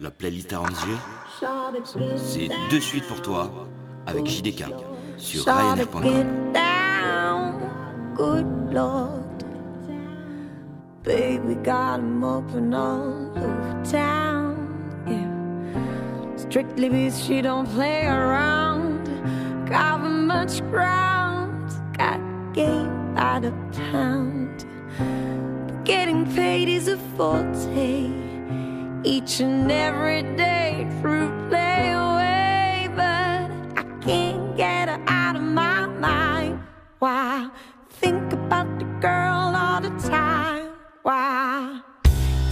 la playlist à Anzieux, c'est de suite pour toi avec JDK sur ryanair.com. Good Lord, baby got him open all over town. Yeah, strictly beats she don't play around. Cover much ground, got game by the pound. But getting paid is a forte. each and every day through play away, but I can't get her out of my mind. Why think about the girl all the time? Why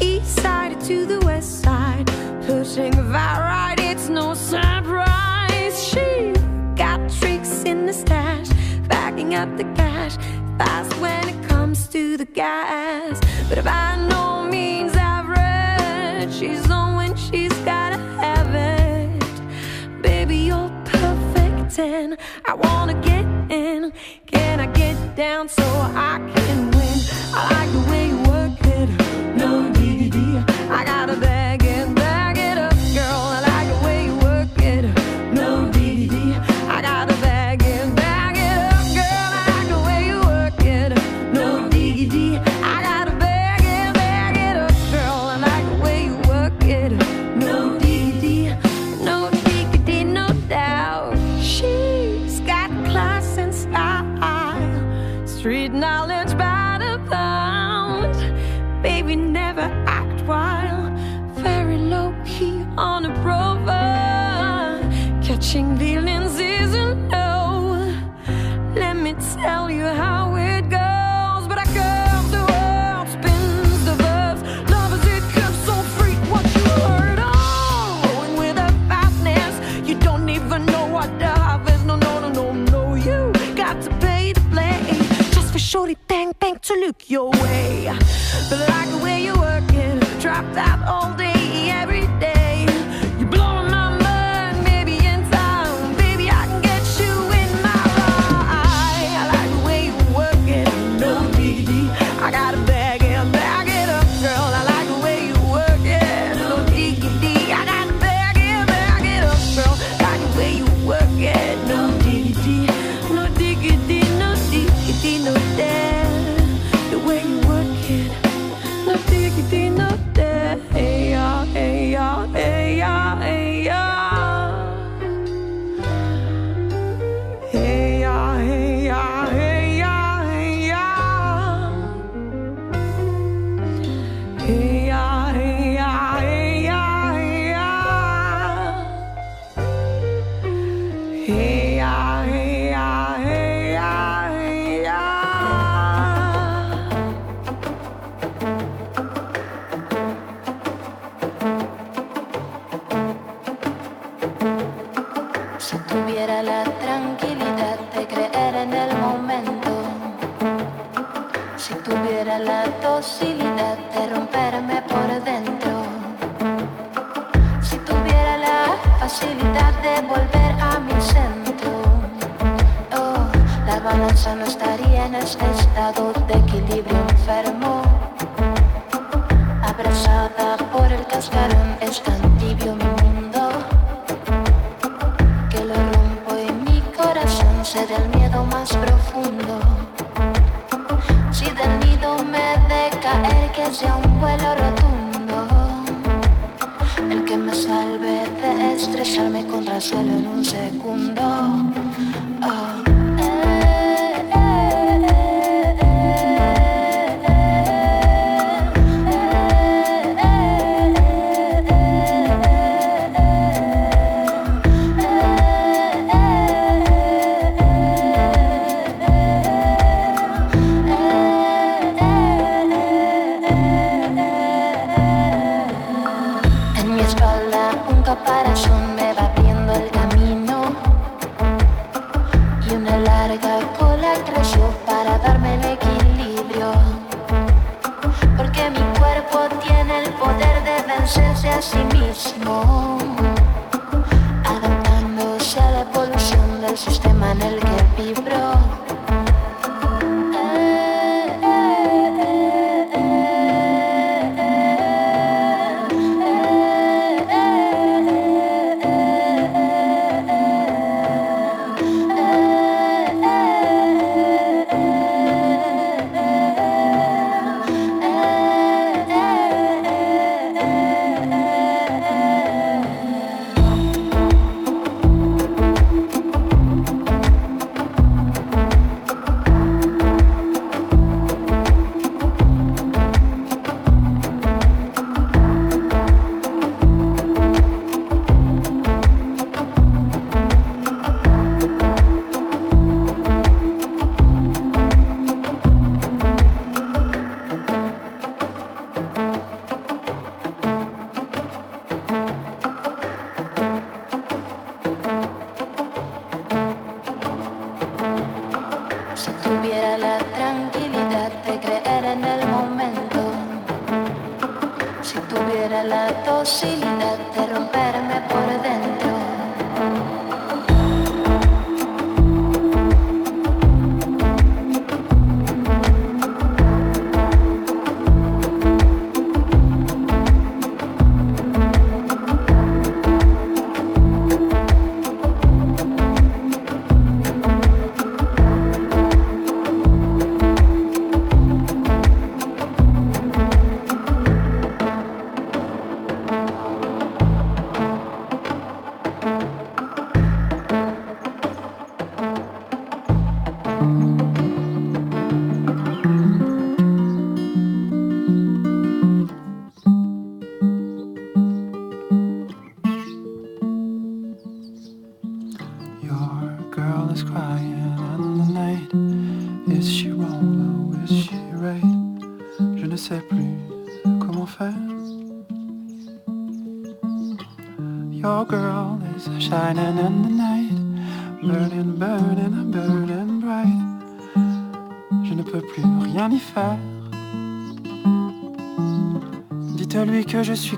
east side to the west side, pushing if right. ride, it's no surprise. She got tricks in the stash, backing up the cash fast when it comes to the gas, but if I know. pretend I wanna get in. Can I get down so I can win? I like to look your way. But like the way you're working, drop that old.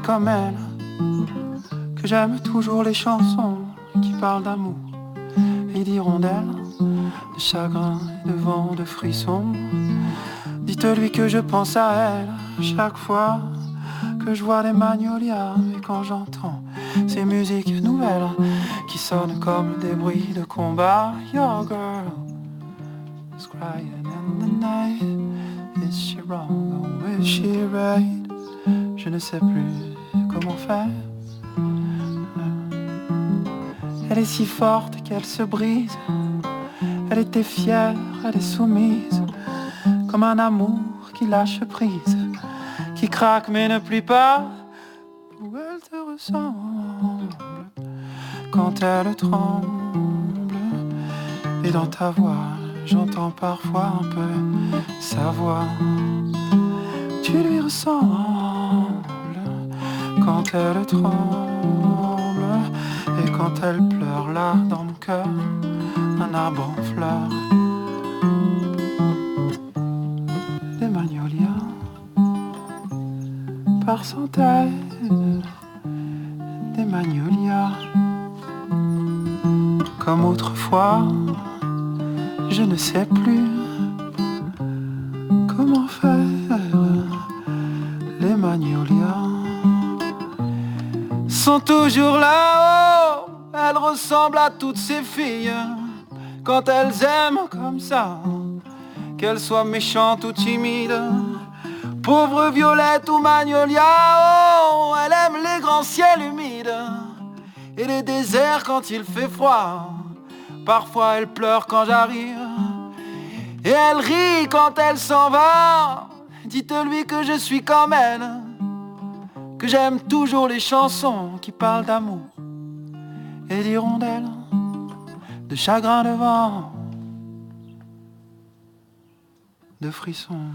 Comme elle, que j'aime toujours les chansons qui parlent d'amour et d'hirondelles, de chagrin, de vent, de frissons. Dites-lui que je pense à elle chaque fois que je vois les magnolias et quand j'entends ces musiques nouvelles qui sonnent comme des bruits de combat. Your girl is crying in the night. Is she wrong or is she right? je ne sais plus Elle est si forte qu'elle se brise. Elle était fière, elle est soumise, comme un amour qui lâche prise, qui craque mais ne plie pas. Où elle te ressemble quand elle tremble. Et dans ta voix, j'entends parfois un peu sa voix. Tu lui ressembles quand elle tremble et quand elle pleure là dans mon cœur, un arbre en fleurs. Des magnolias par centaines, des magnolias comme autrefois, je ne sais plus sont toujours là-haut. Elles ressemblent à toutes ces filles quand elles aiment comme ça, qu'elles soient méchantes ou timides. Pauvre Violette ou Magnolia, oh, elle aime les grands ciels humides et les déserts quand il fait froid. Parfois elle pleure quand j'arrive et elle rit quand elle s'en va. Dites-lui que je suis comme elle que j'aime toujours les chansons qui parlent d'amour et d'hirondelles, de chagrin de vent, de frissons.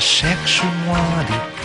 Elisa, cherche-moi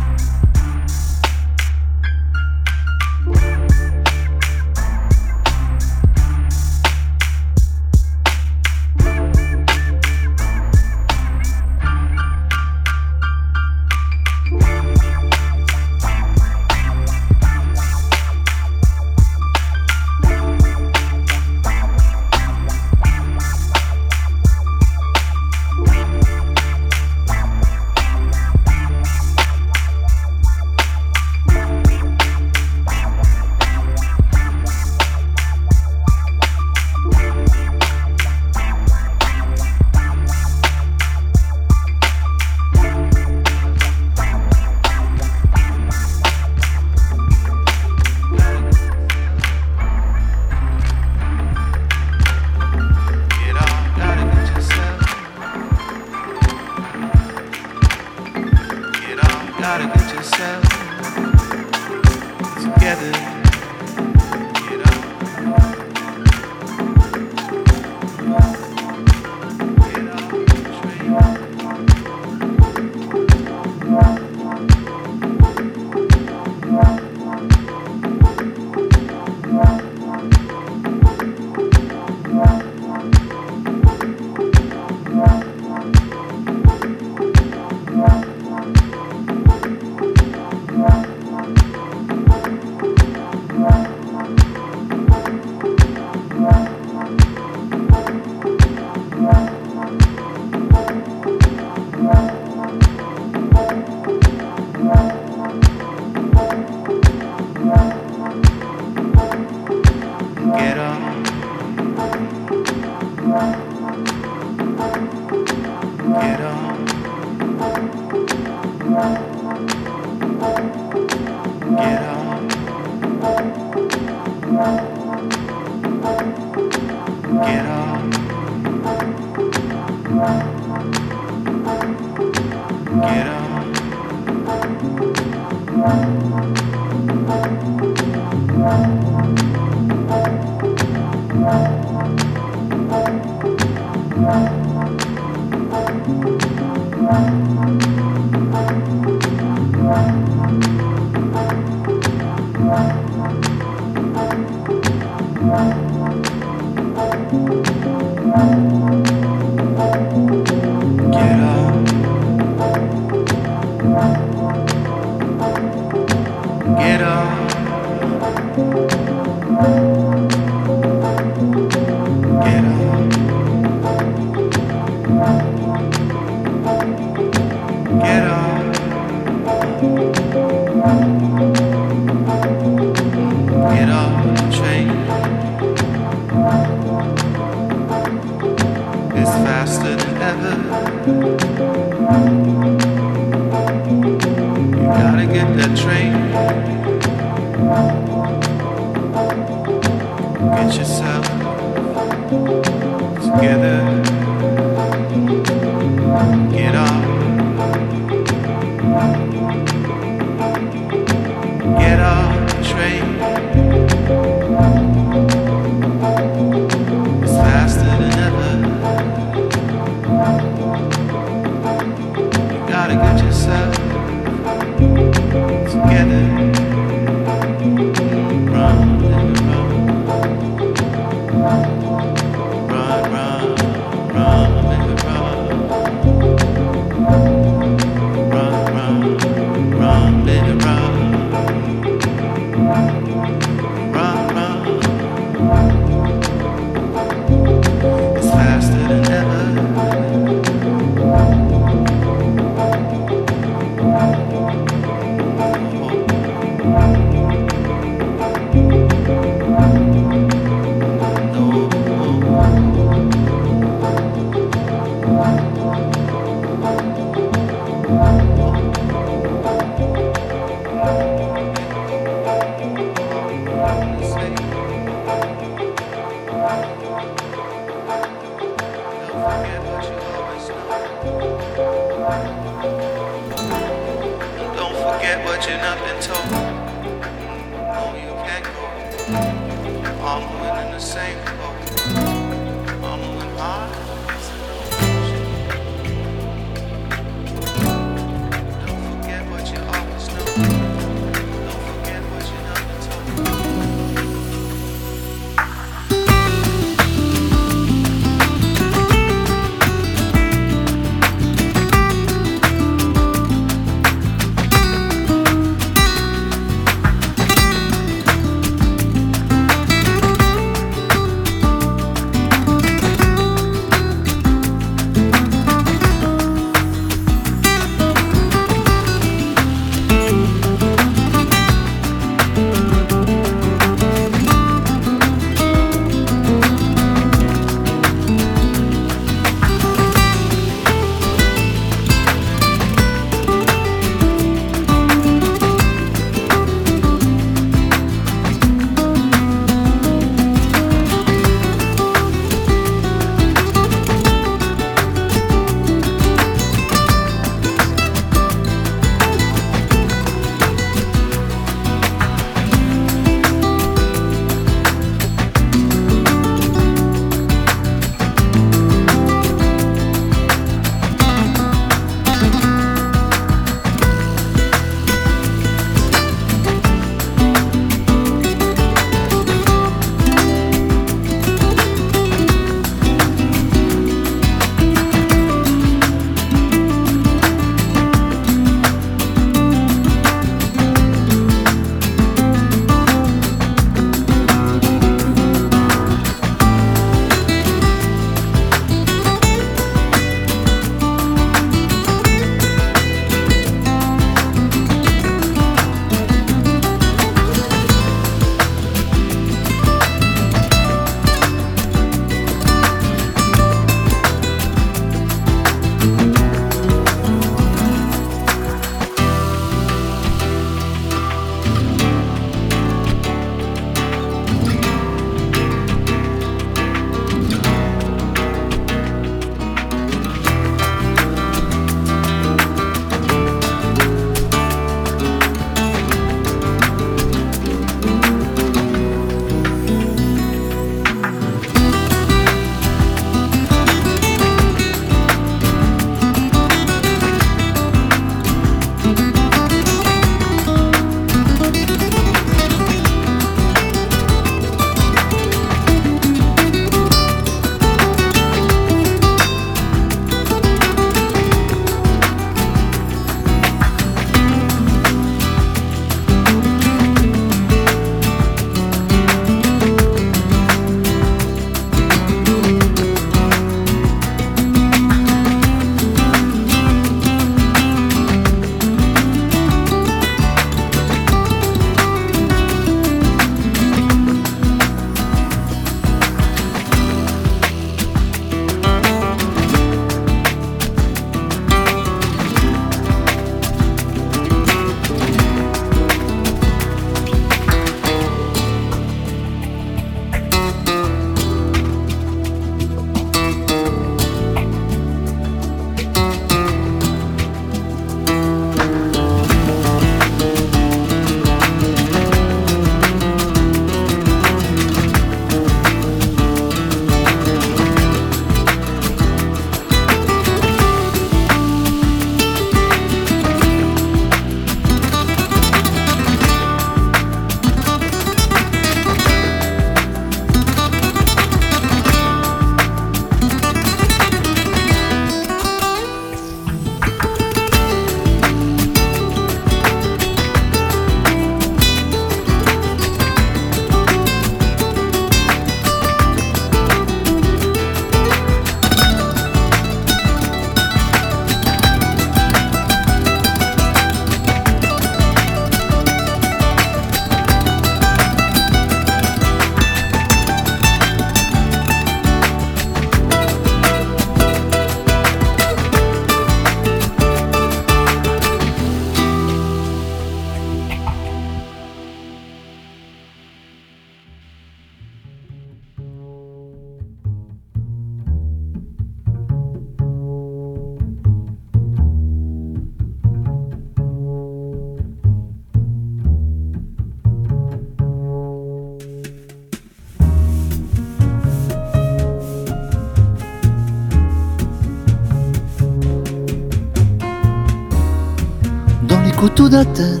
d'Athènes,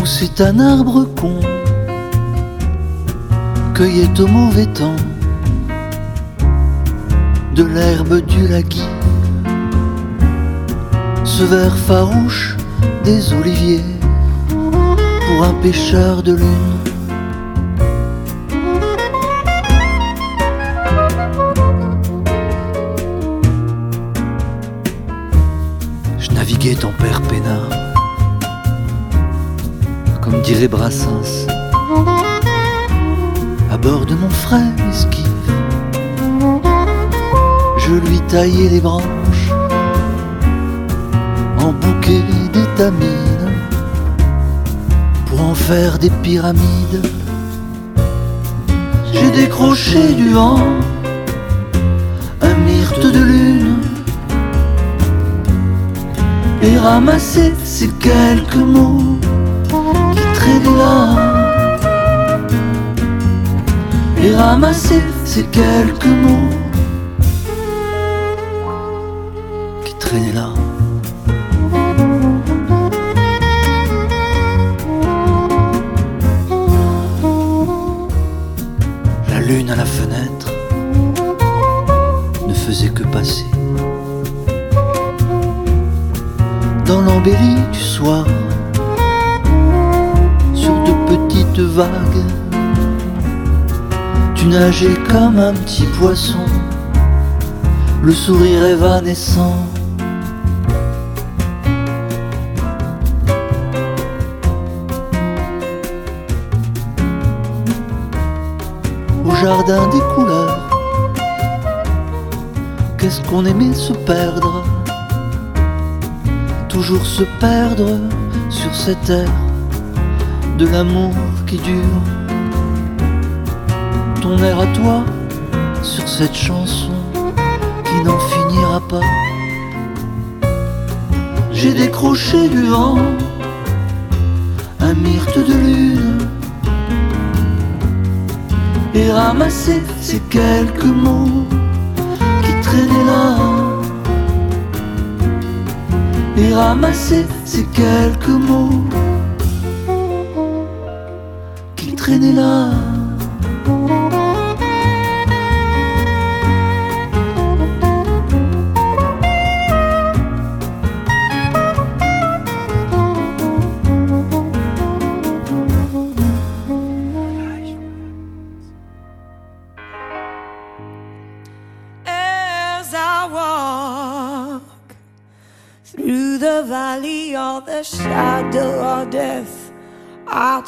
où c'est un arbre con, cueillait au mauvais temps de l'herbe du lagui, ce vert farouche des oliviers pour un pêcheur de lune. À bord de mon frère esquive. Je lui taillais les branches. En bouquets d'étamines. Pour en faire des pyramides. J'ai décroché du vent. Un myrte de lune. Et ramassé ces quelques mots Et ramassé ces quelques mots comme un petit poisson, le sourire évanescent. Au jardin des couleurs, qu'est-ce qu'on aimait se perdre? Toujours se perdre sur cette terre de l'amour qui dure. Ton air à toi sur cette chanson qui n'en finira pas. J'ai décroché du vent un myrte de lune et ramassé ces quelques mots qui traînaient là et ramasser ces quelques mots qui traînaient là.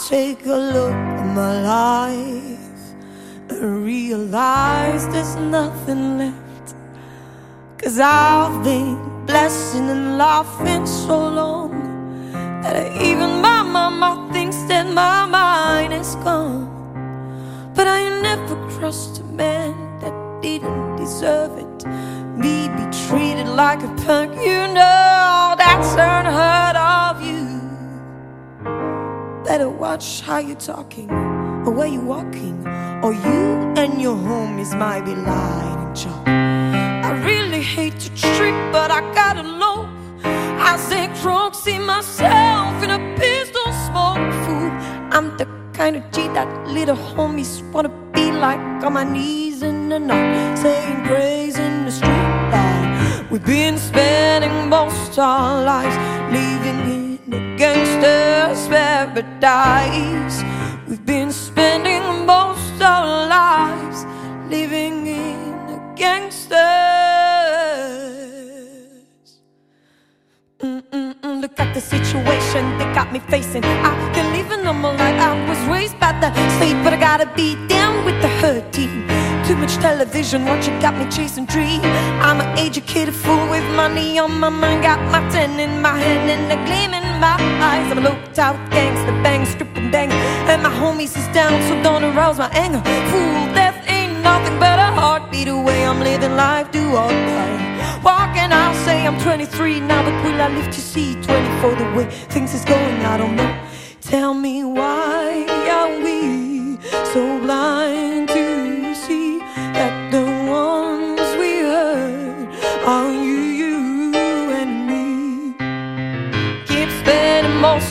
Take a look at my life and realize there's nothing left. Cause I've been blessing and laughing so long that even my mama thinks that my mind is gone. But I never trust a man that didn't deserve it. Me be treated like a punk, you know that's unheard of you. Better watch how you're talking or where you're walking, or you and your homies might be lying in chalk. I really hate to trip, but I gotta know. I say drunk, see myself in a pistol smoke fool. I'm the kind of G that little homies wanna be like on my knees in the night, saying praise in the street. We've been spending most our lives living in a gangster's paradise. We've been spending most our lives living in a gangster's. Mm-mm-mm, look at the situation they got me facing. I can live a normal life. I was raised by the state, but I gotta be down with the herd team. Too much television watching got me chasing dreams. I'm an educated fool with money on my mind. Got my ten in my hand and a gleam in my eyes. I'm a out gangster, bang, strip and bang. And my homies is down, so don't arouse my anger. Fool, death ain't nothing but a heartbeat away. I'm living life, do or die. Walking, I'll say I'm 23 now, but will I live to see 24? The way things is going, I don't know. Tell me why are we so blind to see that the ones we hurt are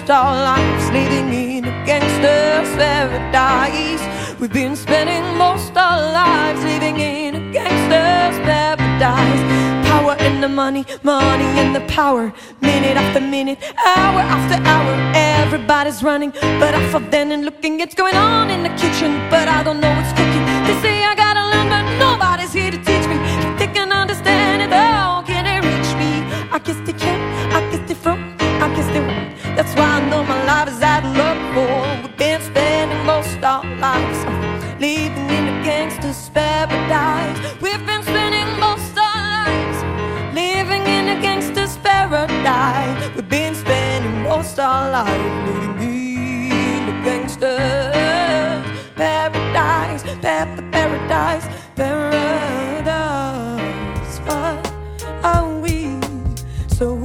our lives living in a gangster's paradise. We've been spending most our lives living in a gangster's paradise. Power and the money, money and the power. Minute after minute, hour after hour, everybody's running. But I thought then and looking, it's going on in the kitchen, but I don't know what's cooking. They say I gotta learn, but nobody's here to teach me. If they can understand it, how can they reach me? I guess they That's why I know my life is at luck for. We've been spending most our lives living in a gangster's paradise. We've been spending most our lives living in a gangster's paradise. We've been spending most our lives living in a gangster's paradise, pa- paradise, paradise. Why are we so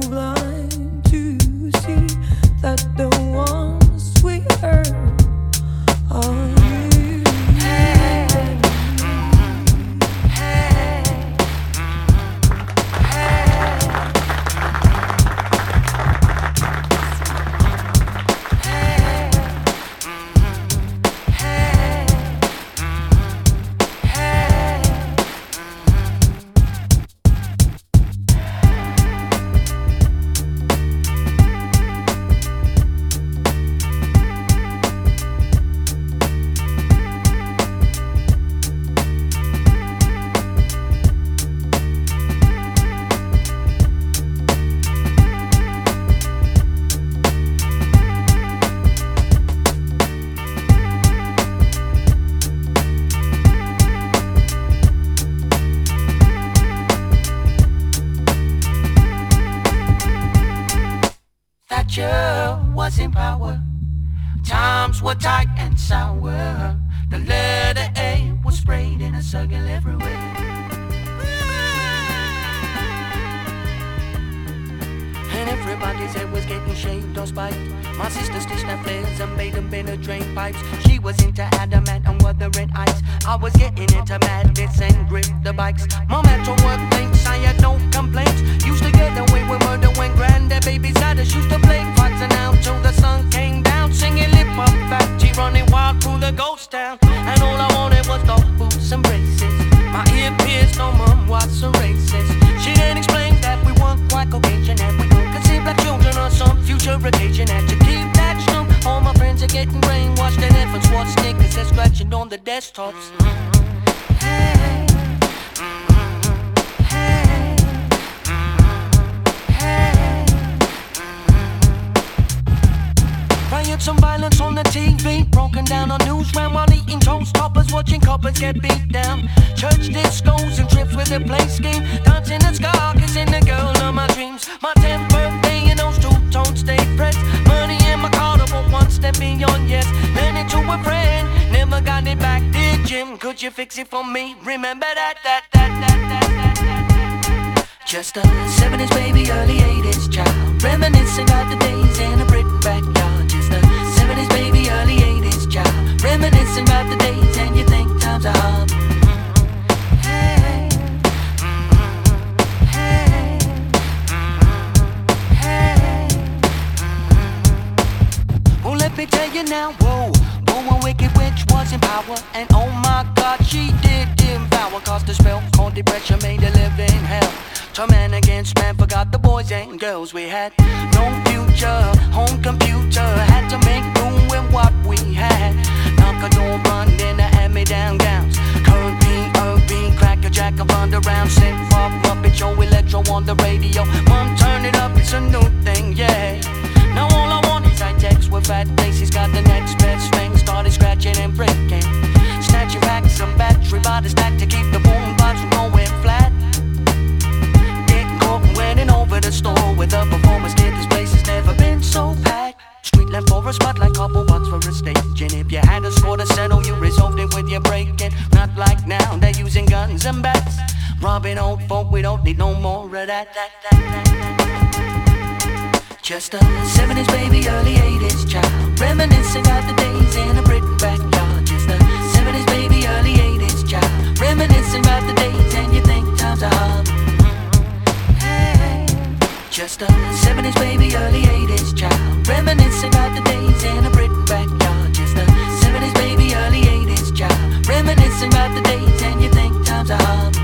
Violence on the TV, broken down on newsround while eating toast toppers, watching coppers get beat down. Church discos and trips with a play scheme, dancing and scar kissing the girl of my dreams. My 10th birthday and those two tones stay pressed. Money in my car, but one step beyond yes. Lend it to a friend, never got it back. Dear Jim, could you fix it for me? Remember that, that, that, that, that. Just a 70s baby, early 80s child. Reminiscing about the days in a Reminiscing about the days and you think times are hard. Hey, hey, hey. Well, let me tell you now, whoa. Whoa, a wicked witch was in power. And oh my god, she did devour. Cause the spell called depression made a living hell. To man against man, forgot the boys and girls we had. No future, home computer. Had to make do with what we had. Knock a door, run in the hand me down gowns. Current bean, urban, cracker jack, of underground. Synth pop, muppet show, electro on the radio. Mom, turn it up, it's a new thing, yeah. Now all I want is high text with fat faces. Got the next best thing, started scratching and breaking. Snatching back some battery by the stack to keep the boom box from going flat. Caught and winning over the store with a performance kit. This place has never been so packed. Street left for a spotlight, couple bucks for a stage. And if you had a score to settle, you resolved it with your breaking. Not like now, they're using guns and bats. Robbing old folk, we don't need no more of that. that, that, that. Just a 70s baby, early 80s child. Reminiscing about the days in a Britain backyard. Just a 70s baby, early 80s child. Reminiscing about the days and you think times are hard. Just a 70s baby, early 80s child. Reminiscing about the days in a brick backyard. Just a 70s baby, early 80s child. Reminiscing about the days and you think times are hard.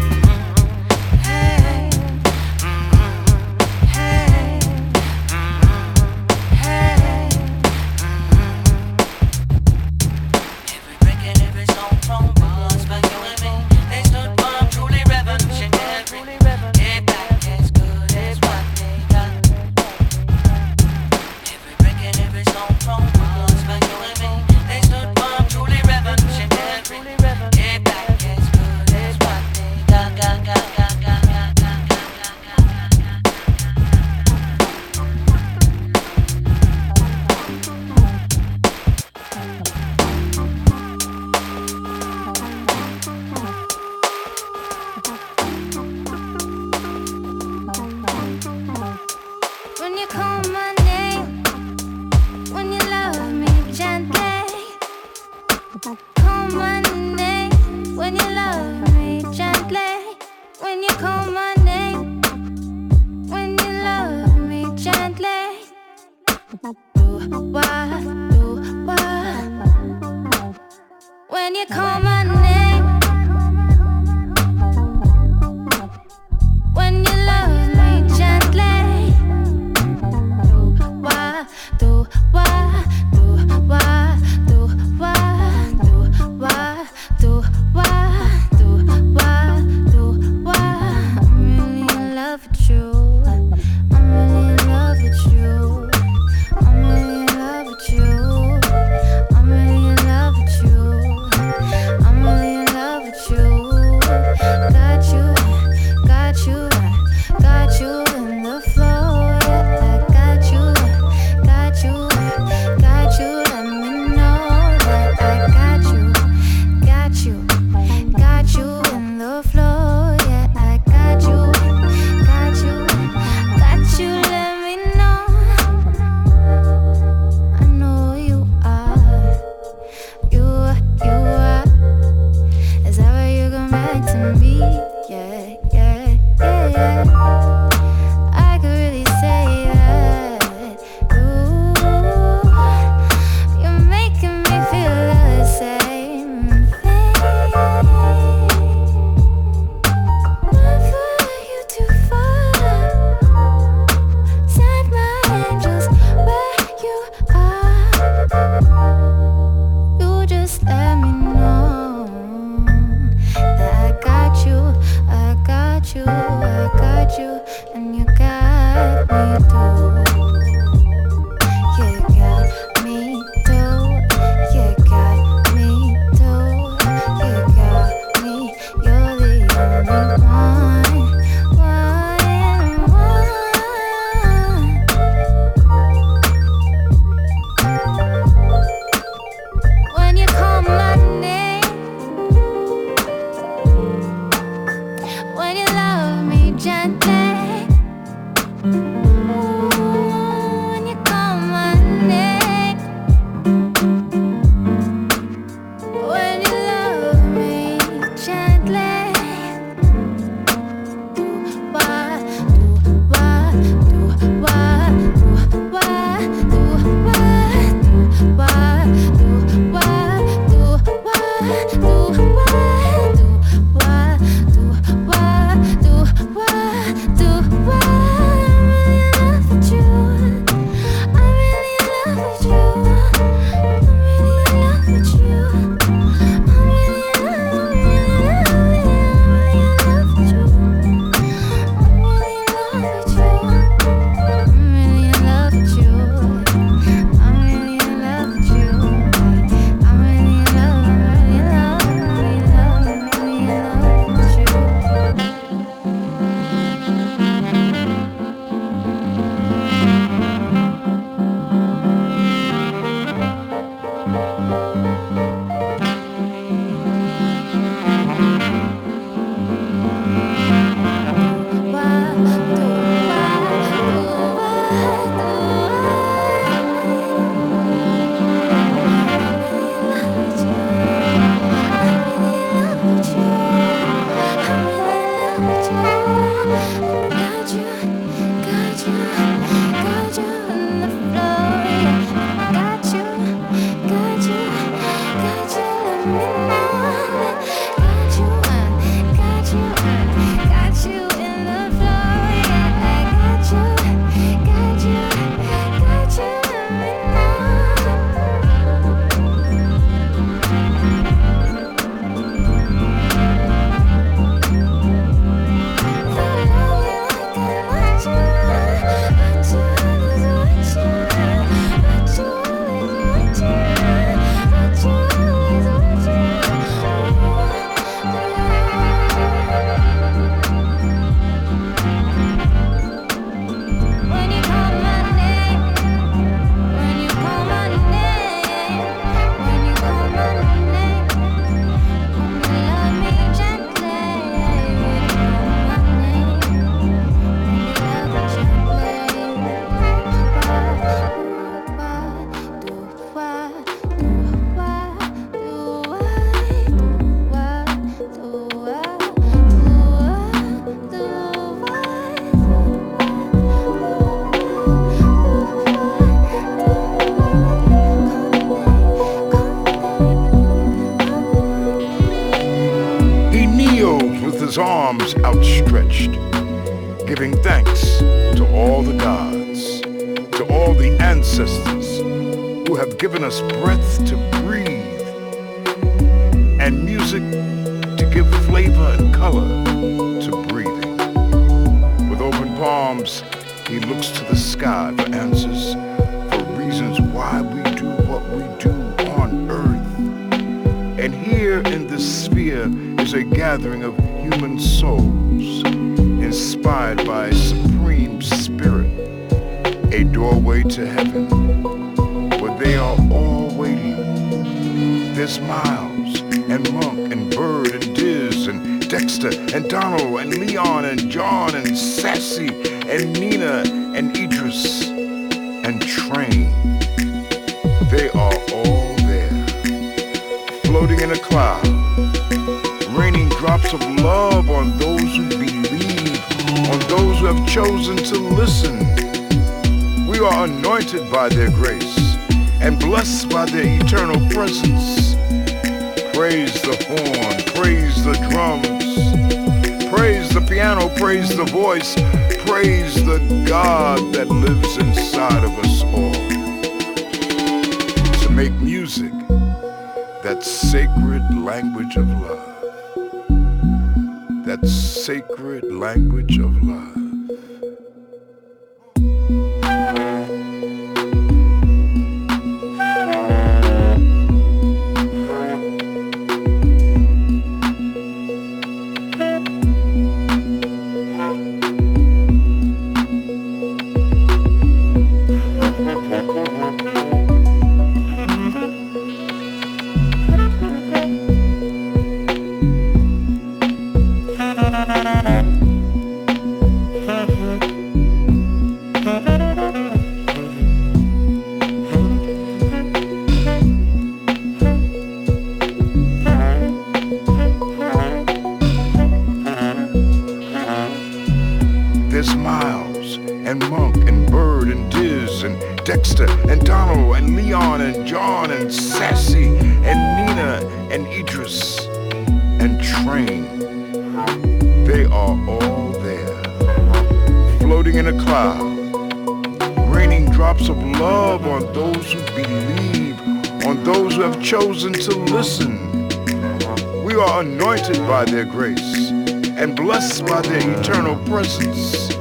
And blessed by their eternal presence.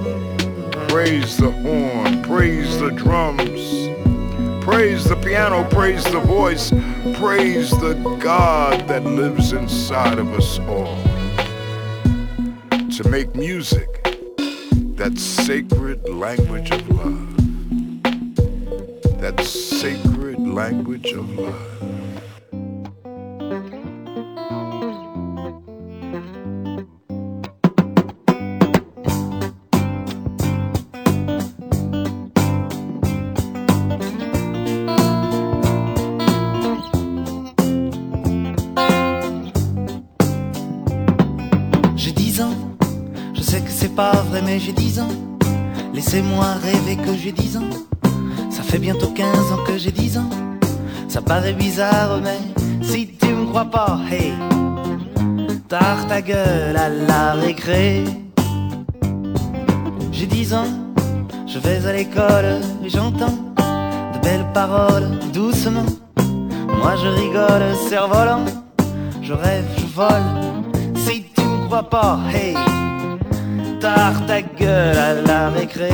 Praise the horn, praise the drums, praise the piano, praise the voice, praise the God that lives inside of us all. To make music, that sacred language of love, that sacred language of love. Mais j'ai 10 ans. Laissez-moi rêver que j'ai 10 ans. Ça fait bientôt 15 ans que j'ai 10 ans. Ça paraît bizarre, mais si tu me crois pas, hey, tard ta gueule à la récré. J'ai 10 ans, je vais à l'école et j'entends de belles paroles doucement. Moi je rigole, cerf-volant, je rêve, je vole. Si tu me crois pas, hey, tard ta gueule à la récré.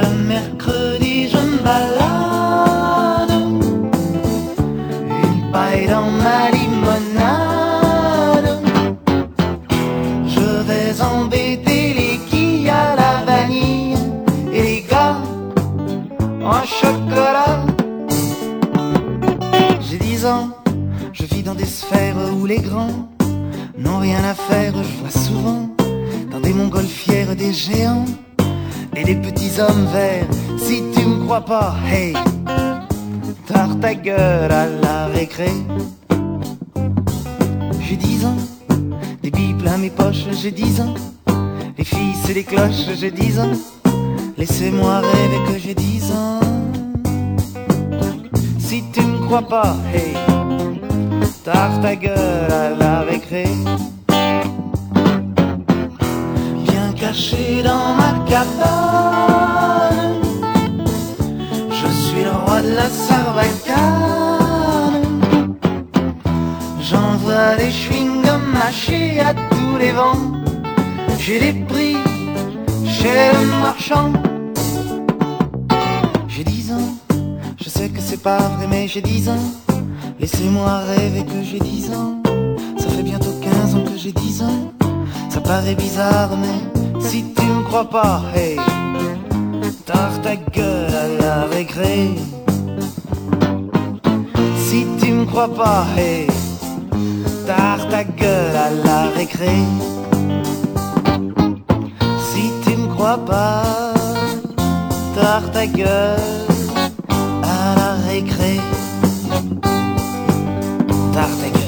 Le mercredi, je me balade, une paille dans ma limonade. Je vais embêter les quilles à la vanille et les gars en chocolat. J'ai 10 ans, je vis dans des sphères où les grands n'ont rien à faire. Je vois souvent dans des montgolfières des géants et des petits hommes verts. Si tu me crois pas, hey, tard ta gueule à la récré. J'ai 10 ans, des billes plein mes poches, j'ai 10 ans. Les filles, c'est les cloches, j'ai 10 ans. Laissez-moi rêver que j'ai 10 ans. Si tu me crois pas, hey, tard ta gueule à la récré. chercher dans ma cabane. Je suis le roi de la sarbacane. J'envoie des chewing-gums mâchés à tous les vents. J'ai des prix chez le marchand. J'ai dix ans, je sais que c'est pas vrai, mais j'ai dix ans. Laissez-moi rêver que j'ai dix ans. Ça fait bientôt quinze ans que j'ai dix ans. Ça paraît bizarre, mais si tu me crois pas, hey, tard ta gueule à la récré. Si tu me crois pas, hey, tard ta gueule à la récré. Si tu me crois pas, tard ta gueule à la récré. Tard ta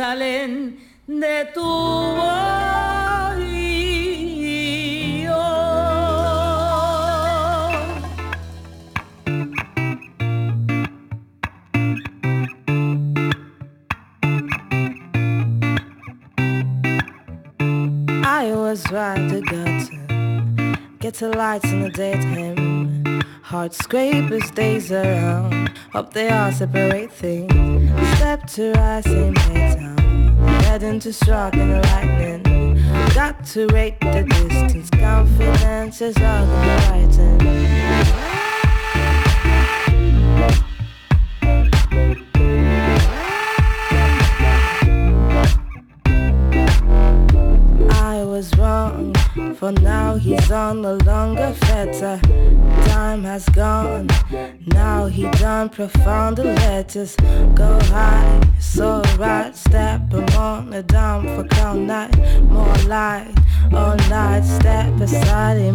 salen de tu oído. I always ride the gutter, get to lights in the daytime. Heart scrapers days around, hope they all separate. Heading to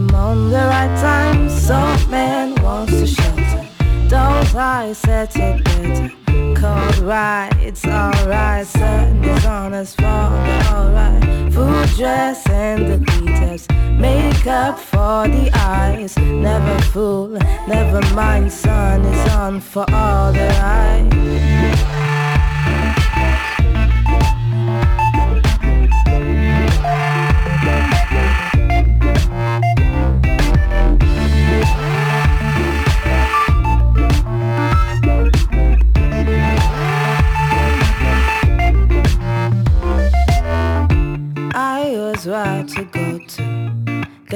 him on the right time. Some man wants to shelter. Don't lie, set it better. Cold right, it's alright. Sun is on us for alright. Food dress and the details. Makeup for the eyes. Never fool, never mind. Sun is on for all the eyes.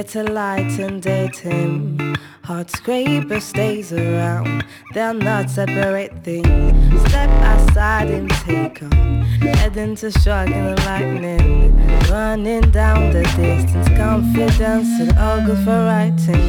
To. Get a light and date him. Heart scraper stays around. They'll not separate things. Step outside and take on. Heading to strike and lightning. Running down the distance. Confidence and all good for writing.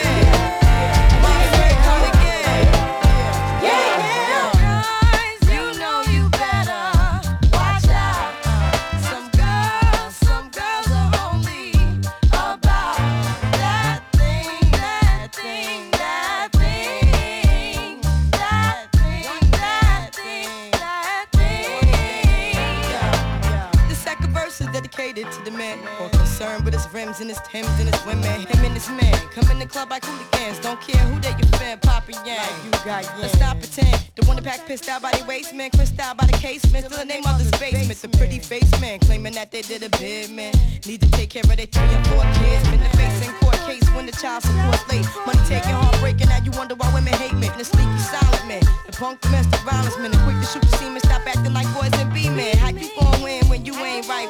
Rims and his Timbs and his women. Him and his men come in the club like hooligans. Don't care who they your fan, Papa Yang. Like you got yeah. Let's stop pretend. The one that pack pissed out by the waist man, crissed out by the casement. Still the name of this basement. The pretty face man claiming that they did a bid man. Need to take care of their three and four kids. Been the face in court case when the child support late. Money taking, heartbreaking. Now you wonder why women hate men. The sneaky silent man. The punk domestic violence man. The quick to shoot the semen. Stop acting like boys and be men. How you gon' win when you ain't right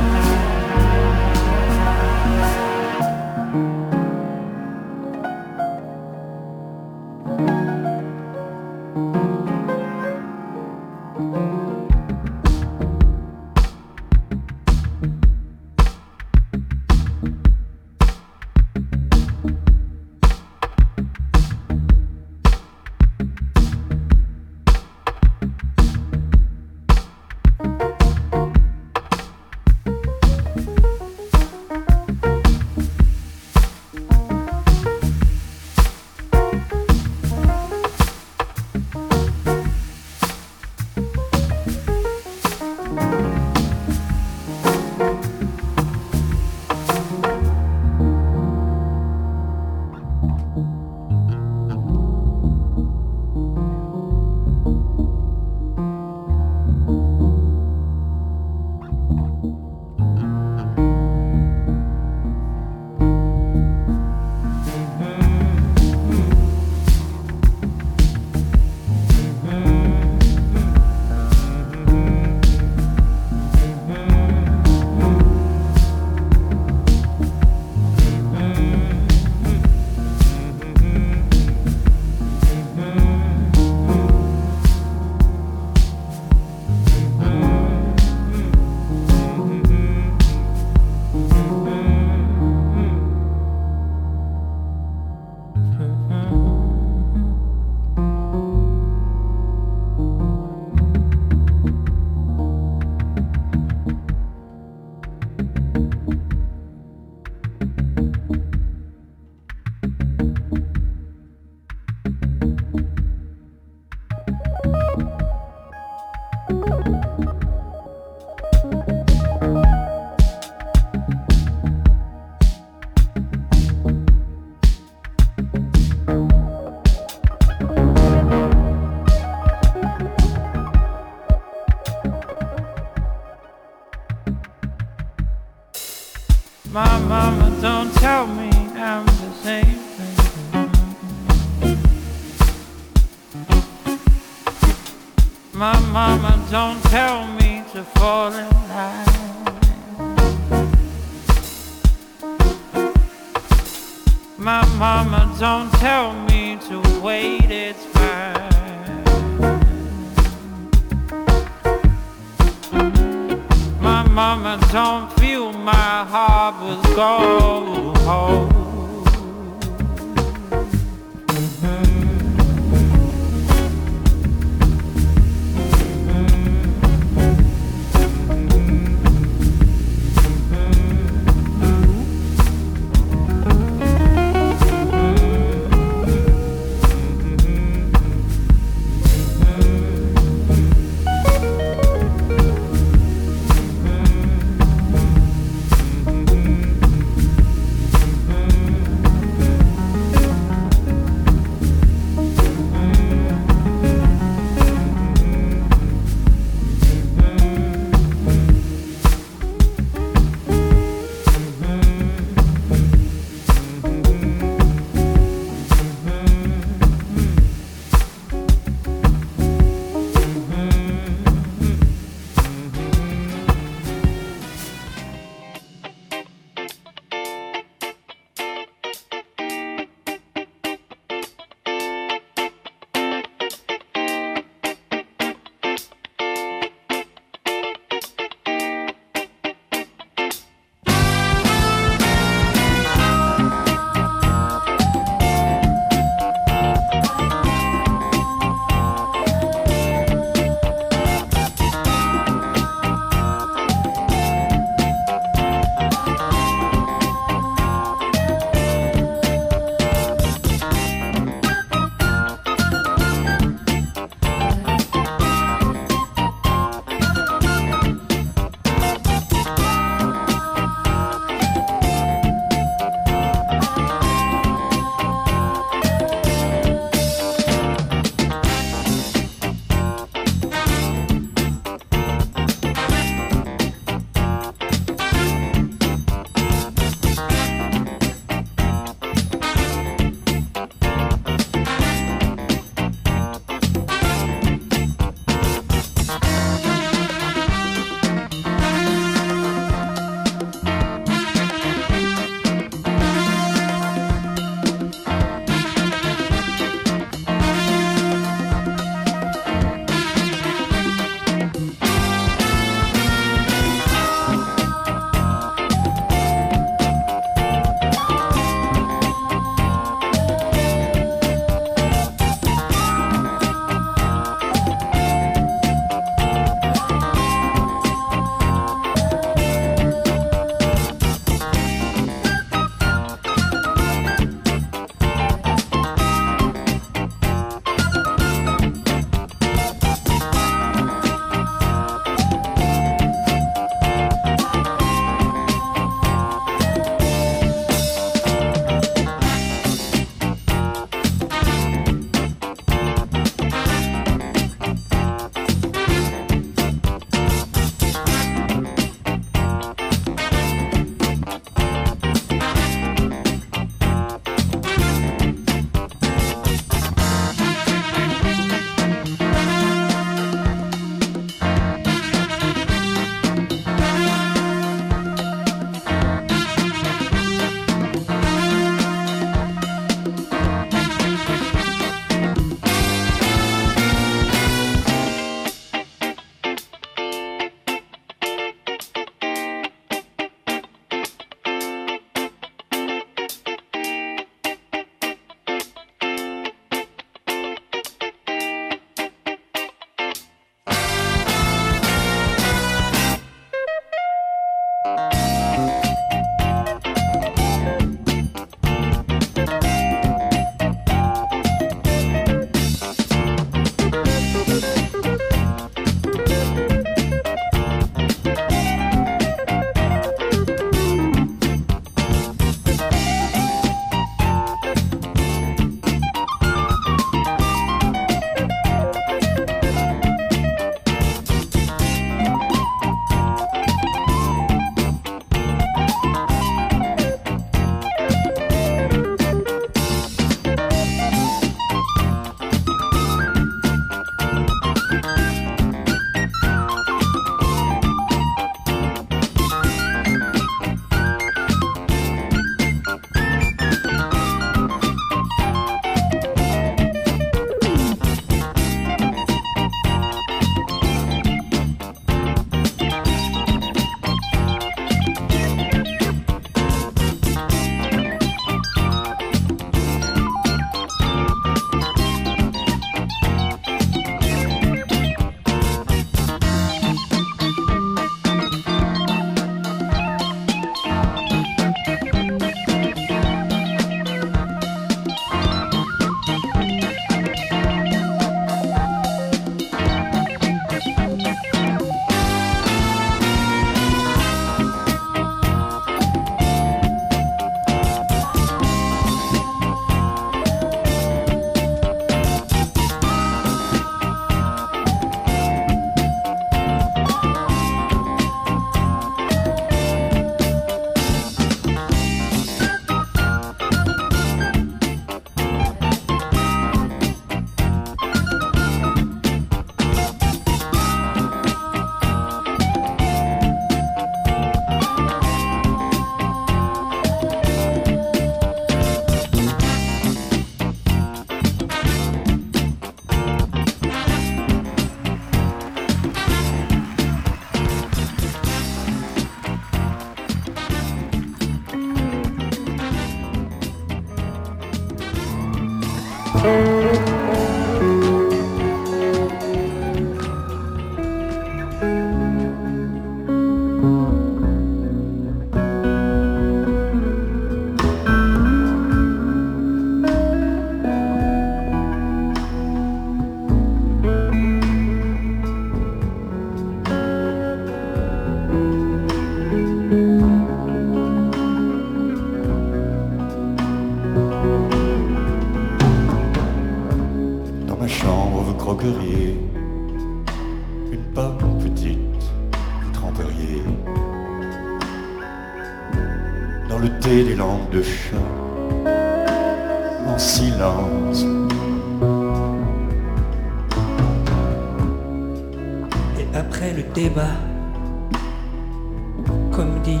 Dit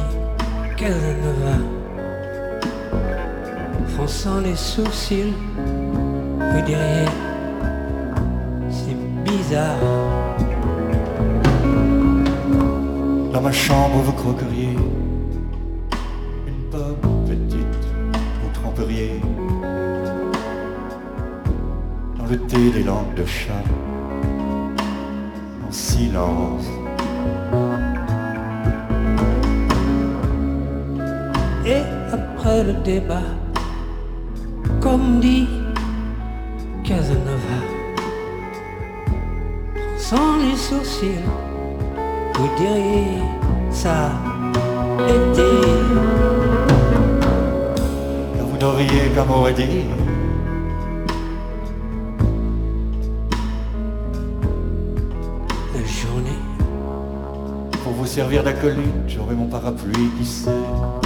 Casanova, fronçant les sourcils, vous diriez, c'est bizarre. Dans ma chambre, vous croqueriez une pomme petite, vous tremperiez dans le thé des langues de chat en silence. Et après le débat, comme dit Casanova, sans les sourcils, vous diriez ça était. Vous n'auriez qu'un mot à dire. La journée. Pour vous servir d'acolyte, j'aurai mon parapluie qui sert.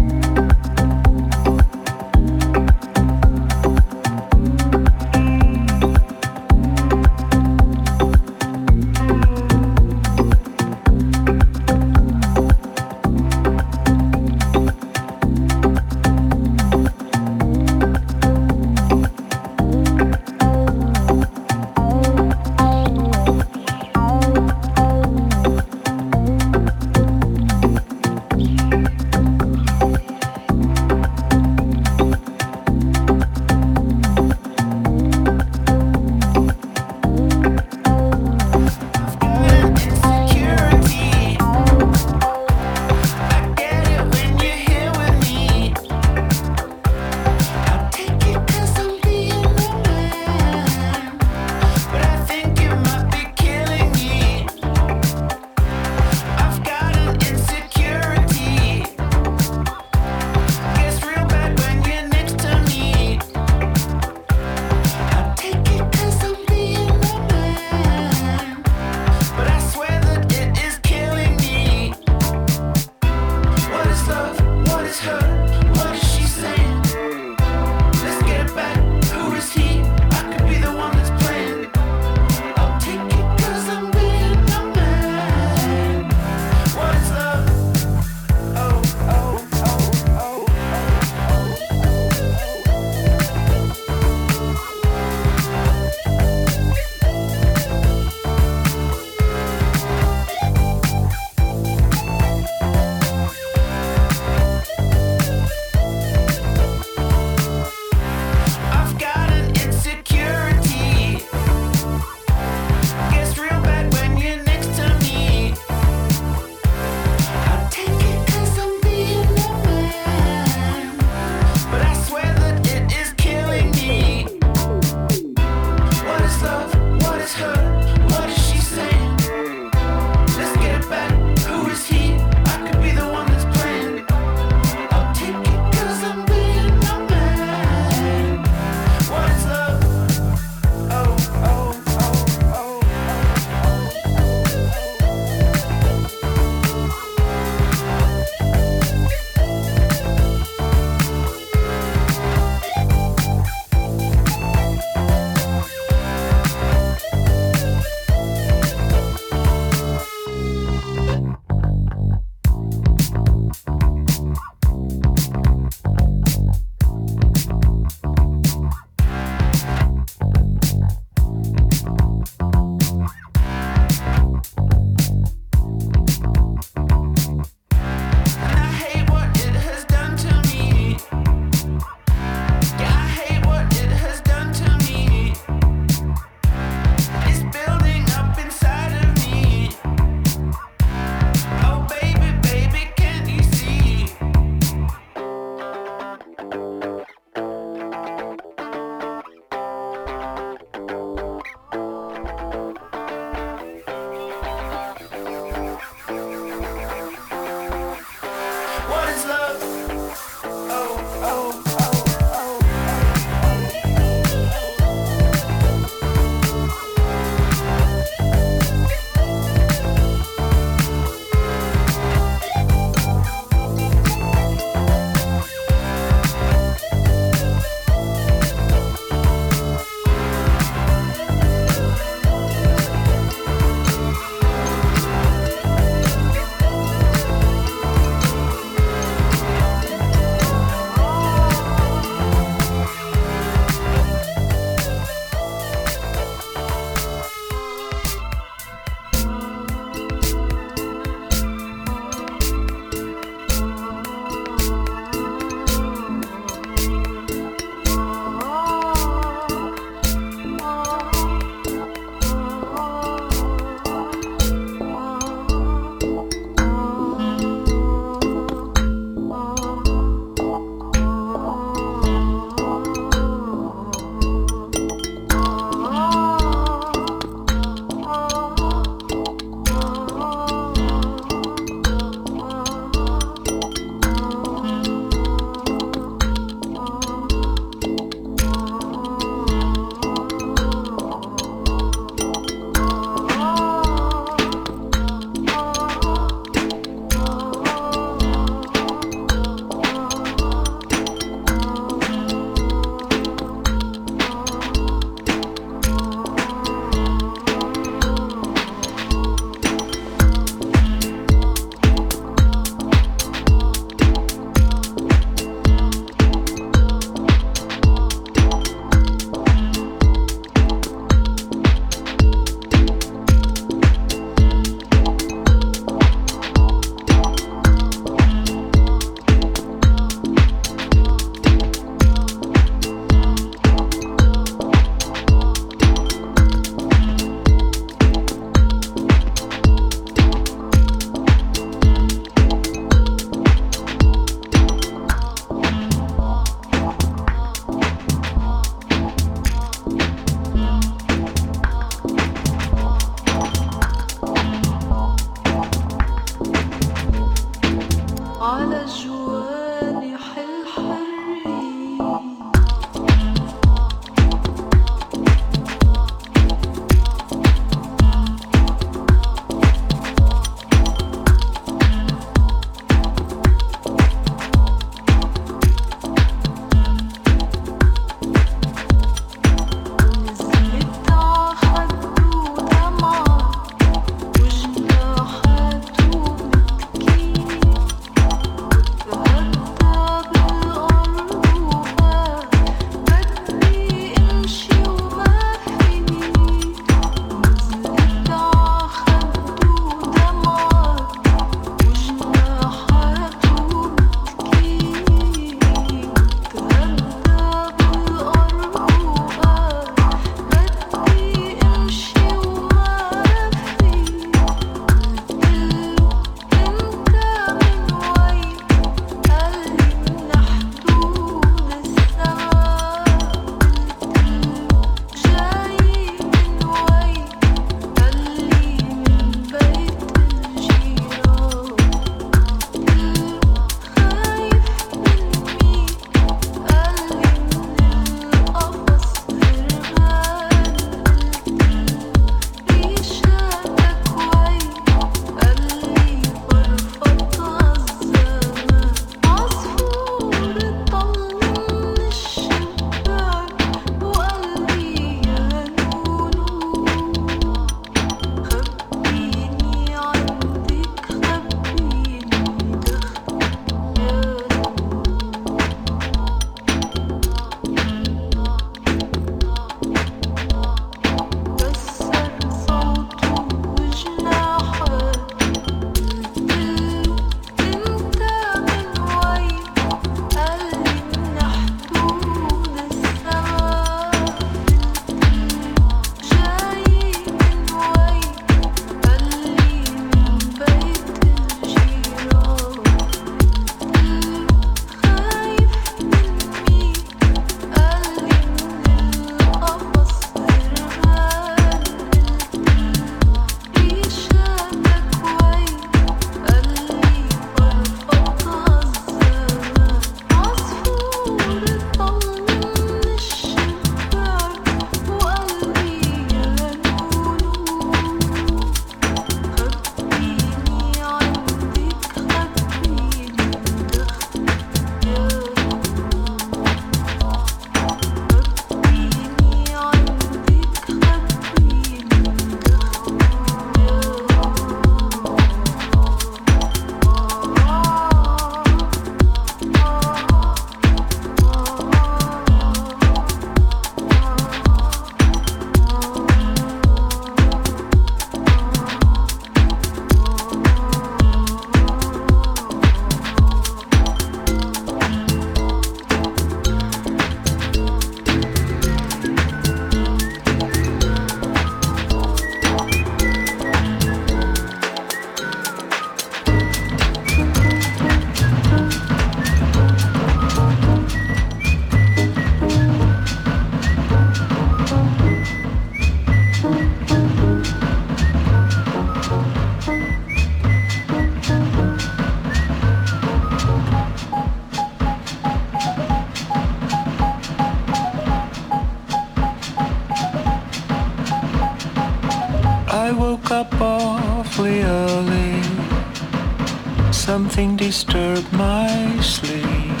Something disturbed my sleep.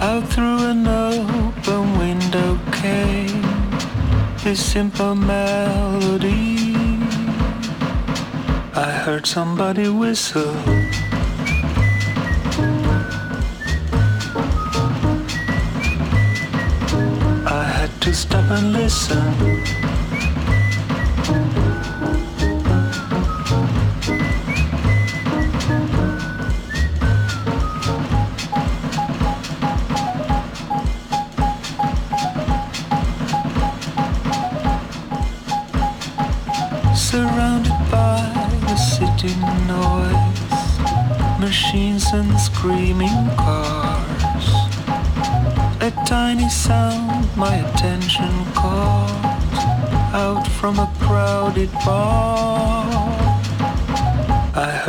Out through an open window came this simple melody. I heard somebody whistle.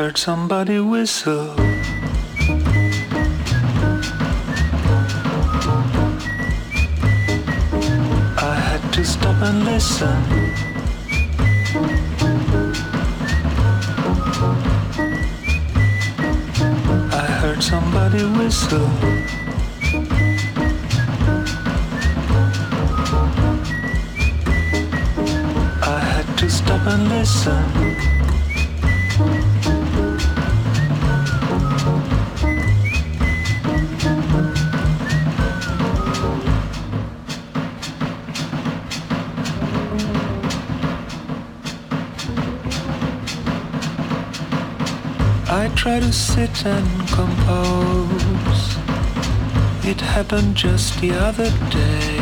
heard somebody whistle. I had to stop and listen. I heard somebody whistle. I had to stop and listen. Try to sit and compose. It happened just the other day.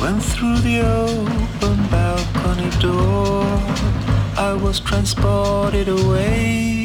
When through the open balcony door, I was transported away.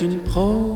une prose.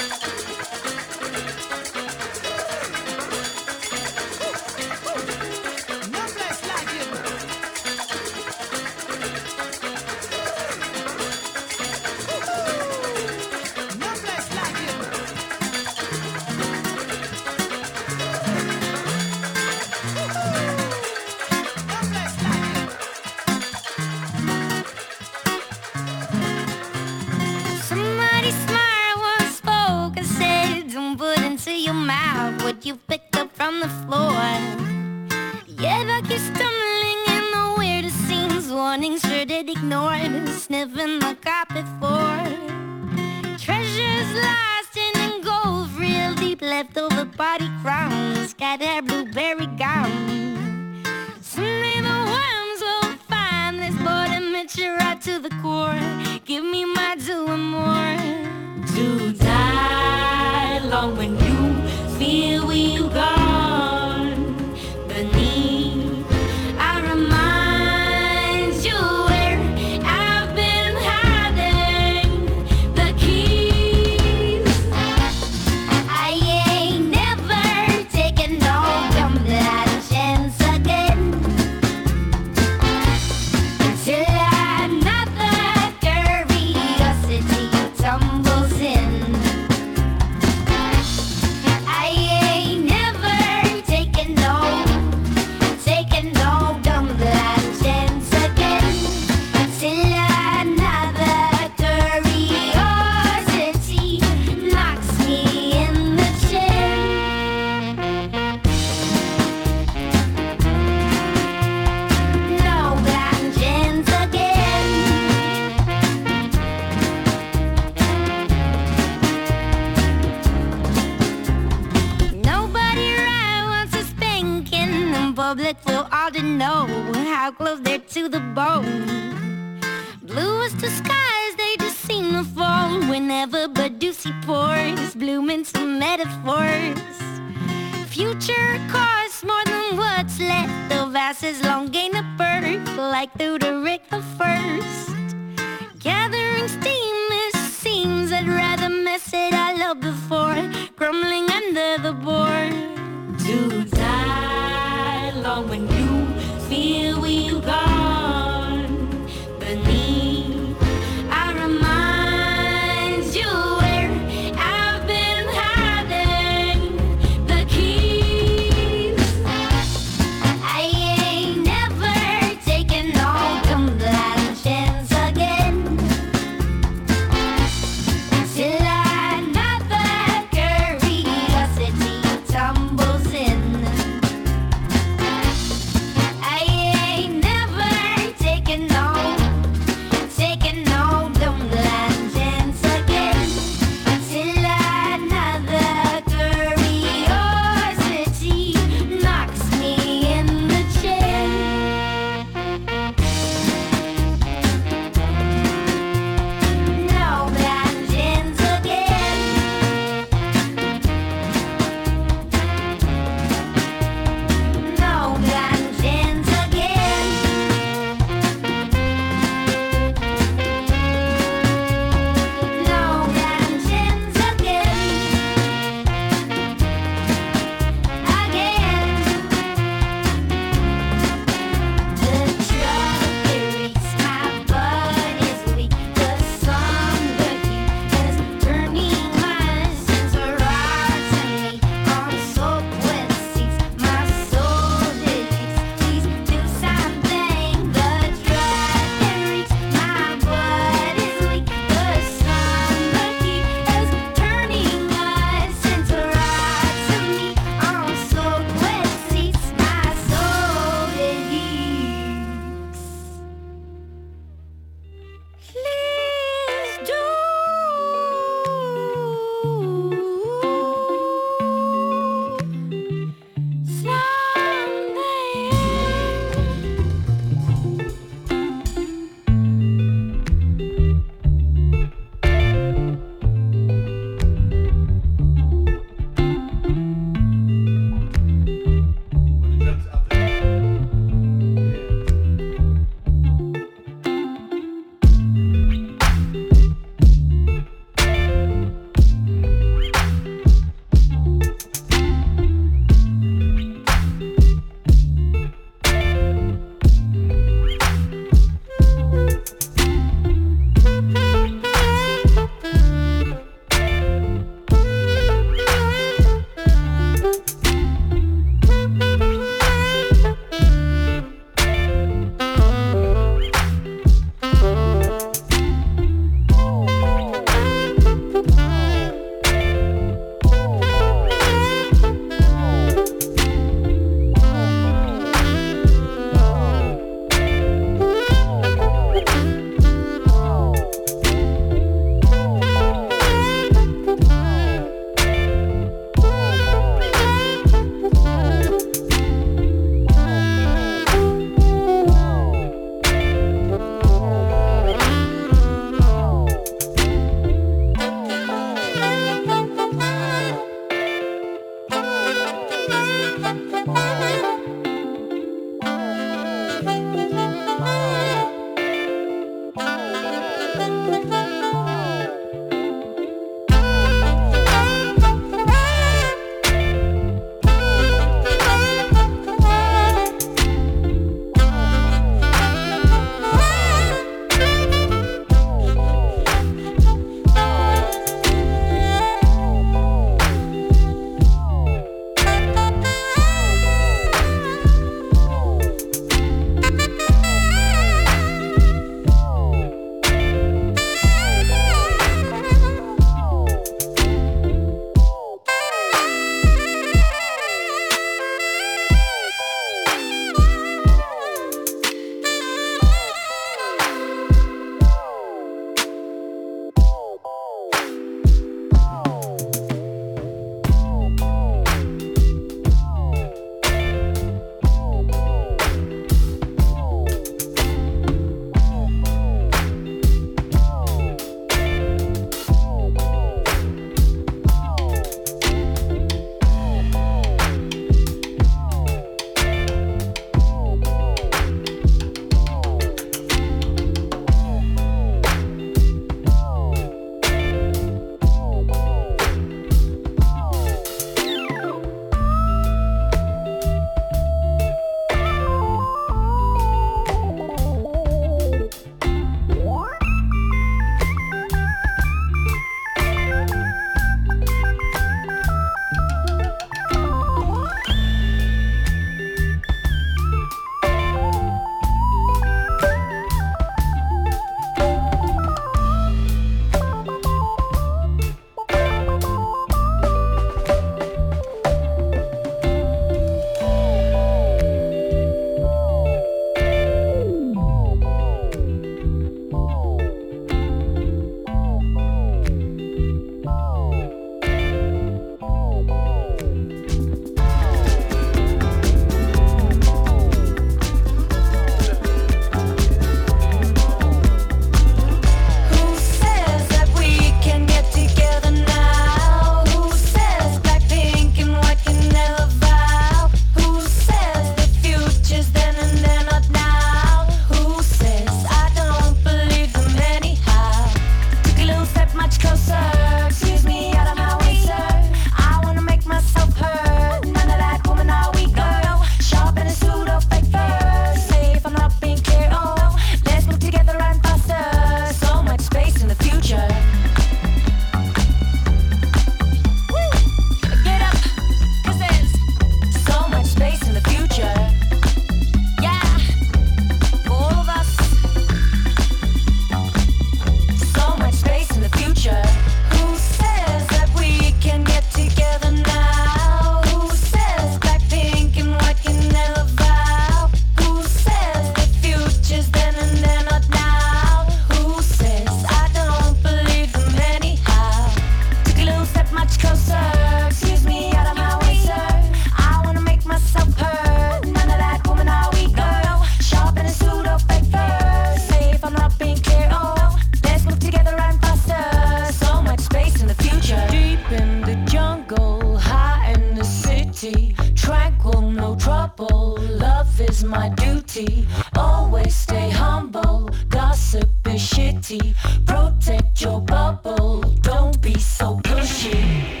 beauty. Tranquil, no trouble. Love is my duty. Always stay humble. Gossip is shitty. Protect your bubble. Don't be so pushy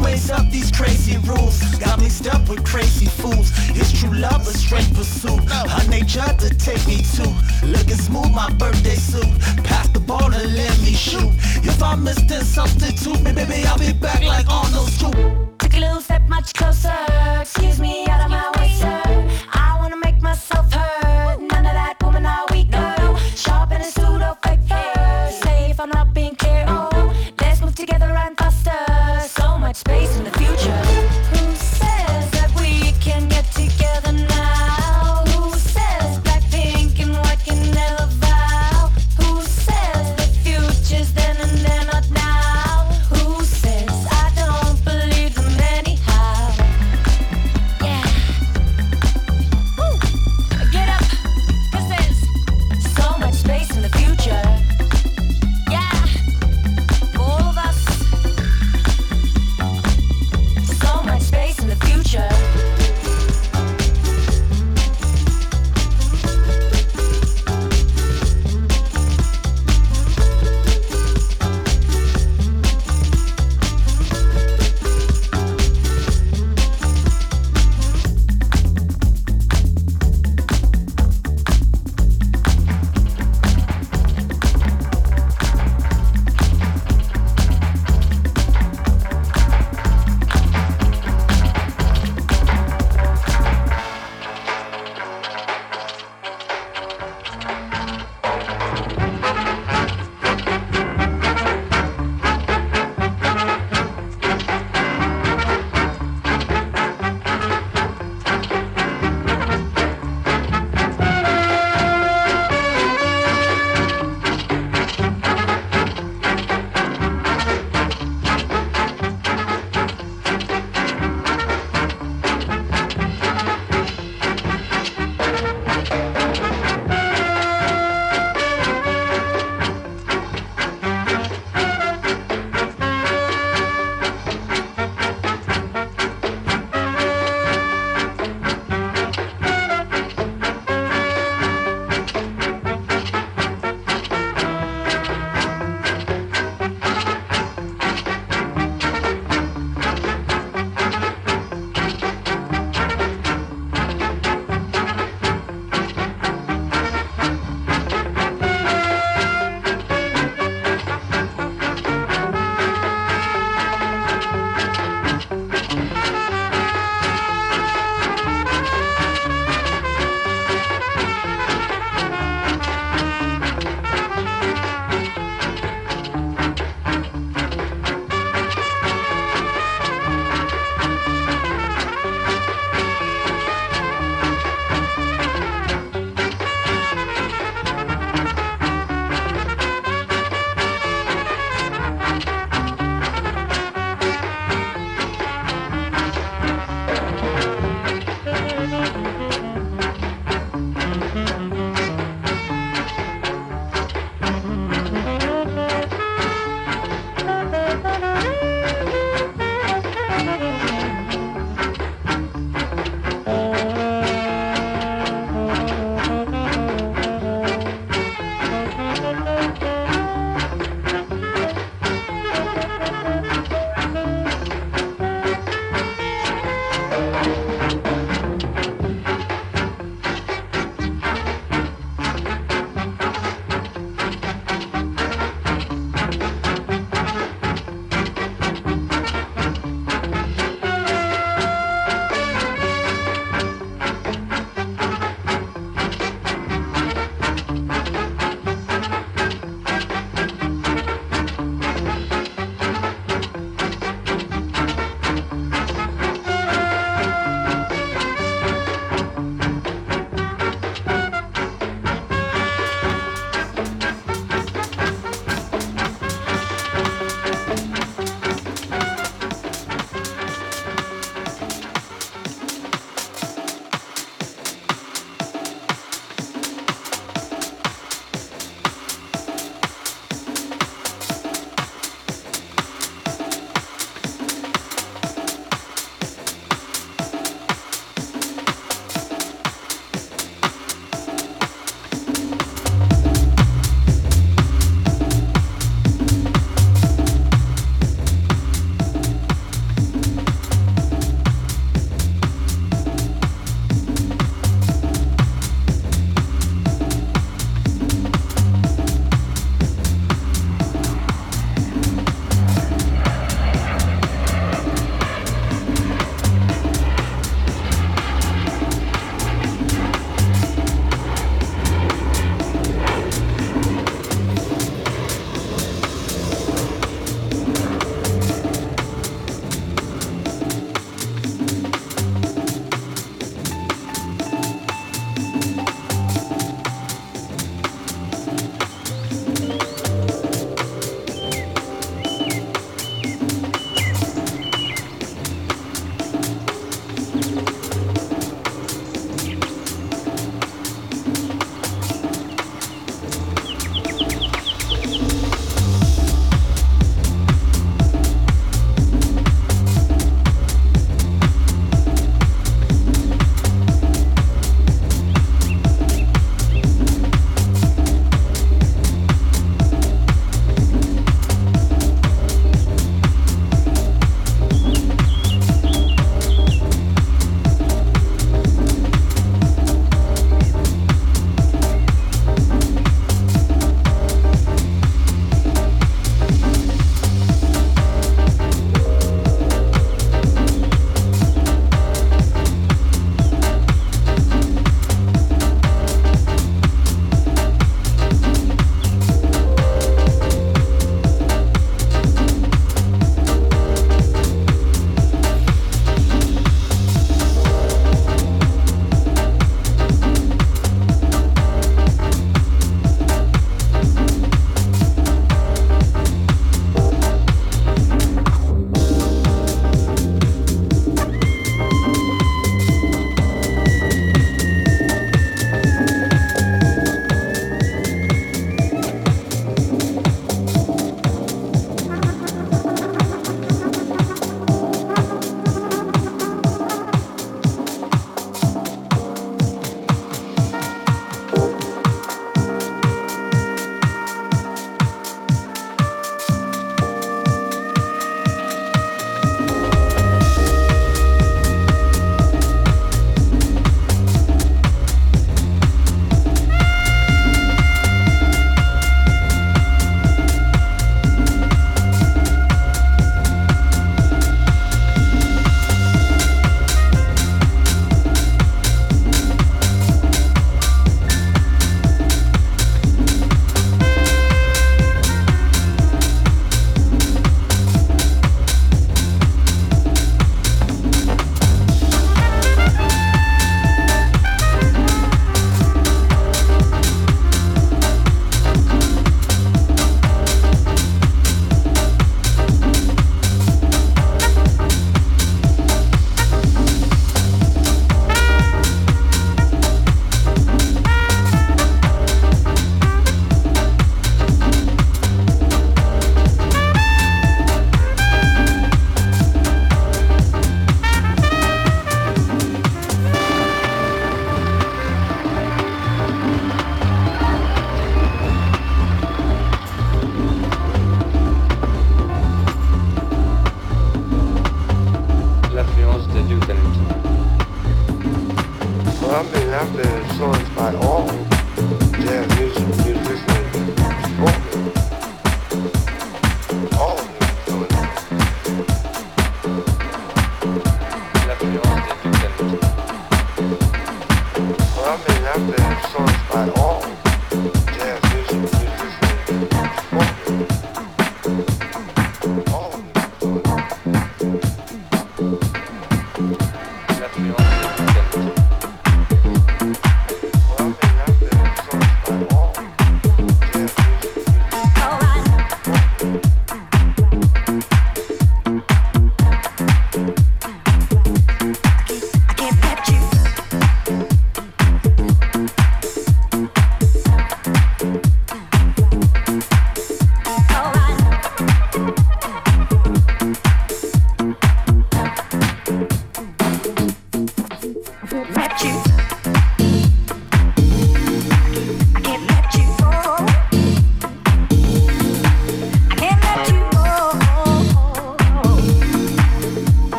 makes up these crazy rules? Got mixed up with crazy fools. It's true love, a straight pursuit. Her nature to take me to. Looking smooth, my birthday suit. Pass the ball and let me shoot. If I miss this substitute, maybe I'll be back like on those two.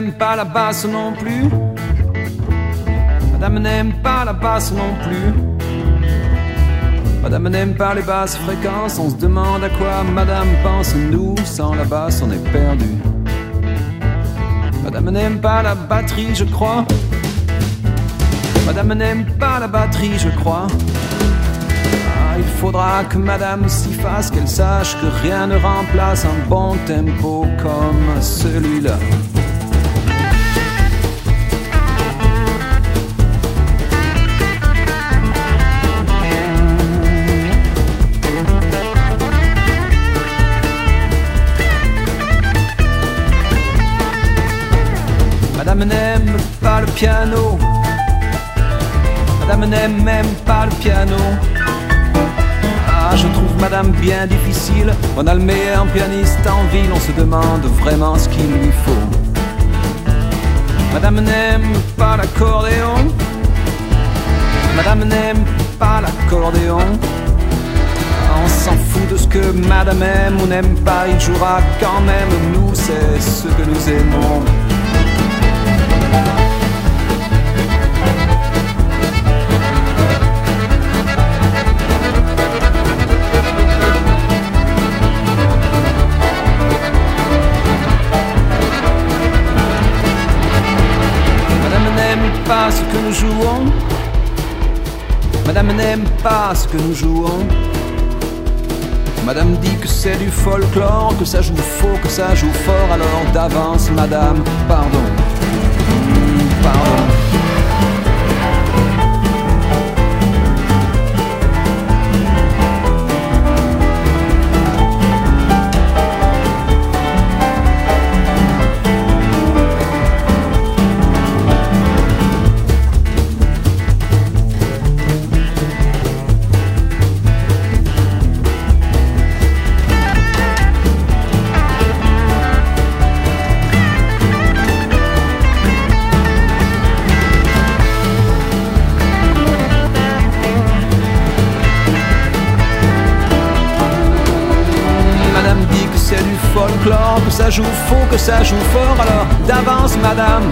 N'aime pas la basse non plus. Madame n'aime pas la basse non plus. Madame n'aime pas les basses fréquences, on se demande à quoi madame pense, nous, sans la basse, on est perdu. Madame n'aime pas la batterie, je crois. Madame n'aime pas la batterie, je crois. Ah, il faudra que madame s'y fasse, qu'elle sache que rien ne remplace un bon tempo comme celui-là. Piano. Madame n'aime même pas le piano. Ah, je trouve Madame bien difficile. On a le meilleur pianiste en ville, on se demande vraiment ce qu'il lui faut. Madame n'aime pas l'accordéon. Madame n'aime pas l'accordéon. On s'en fout de ce que Madame aime ou n'aime pas, il jouera quand même. Nous, c'est ce que nous aimons. Madame n'aime pas ce que nous jouons. Madame dit que c'est du folklore, que ça joue faux, que ça joue fort. Alors d'avance, madame, pardon. Hmm, Pardon. que ça joue fort, alors d'avance, madame,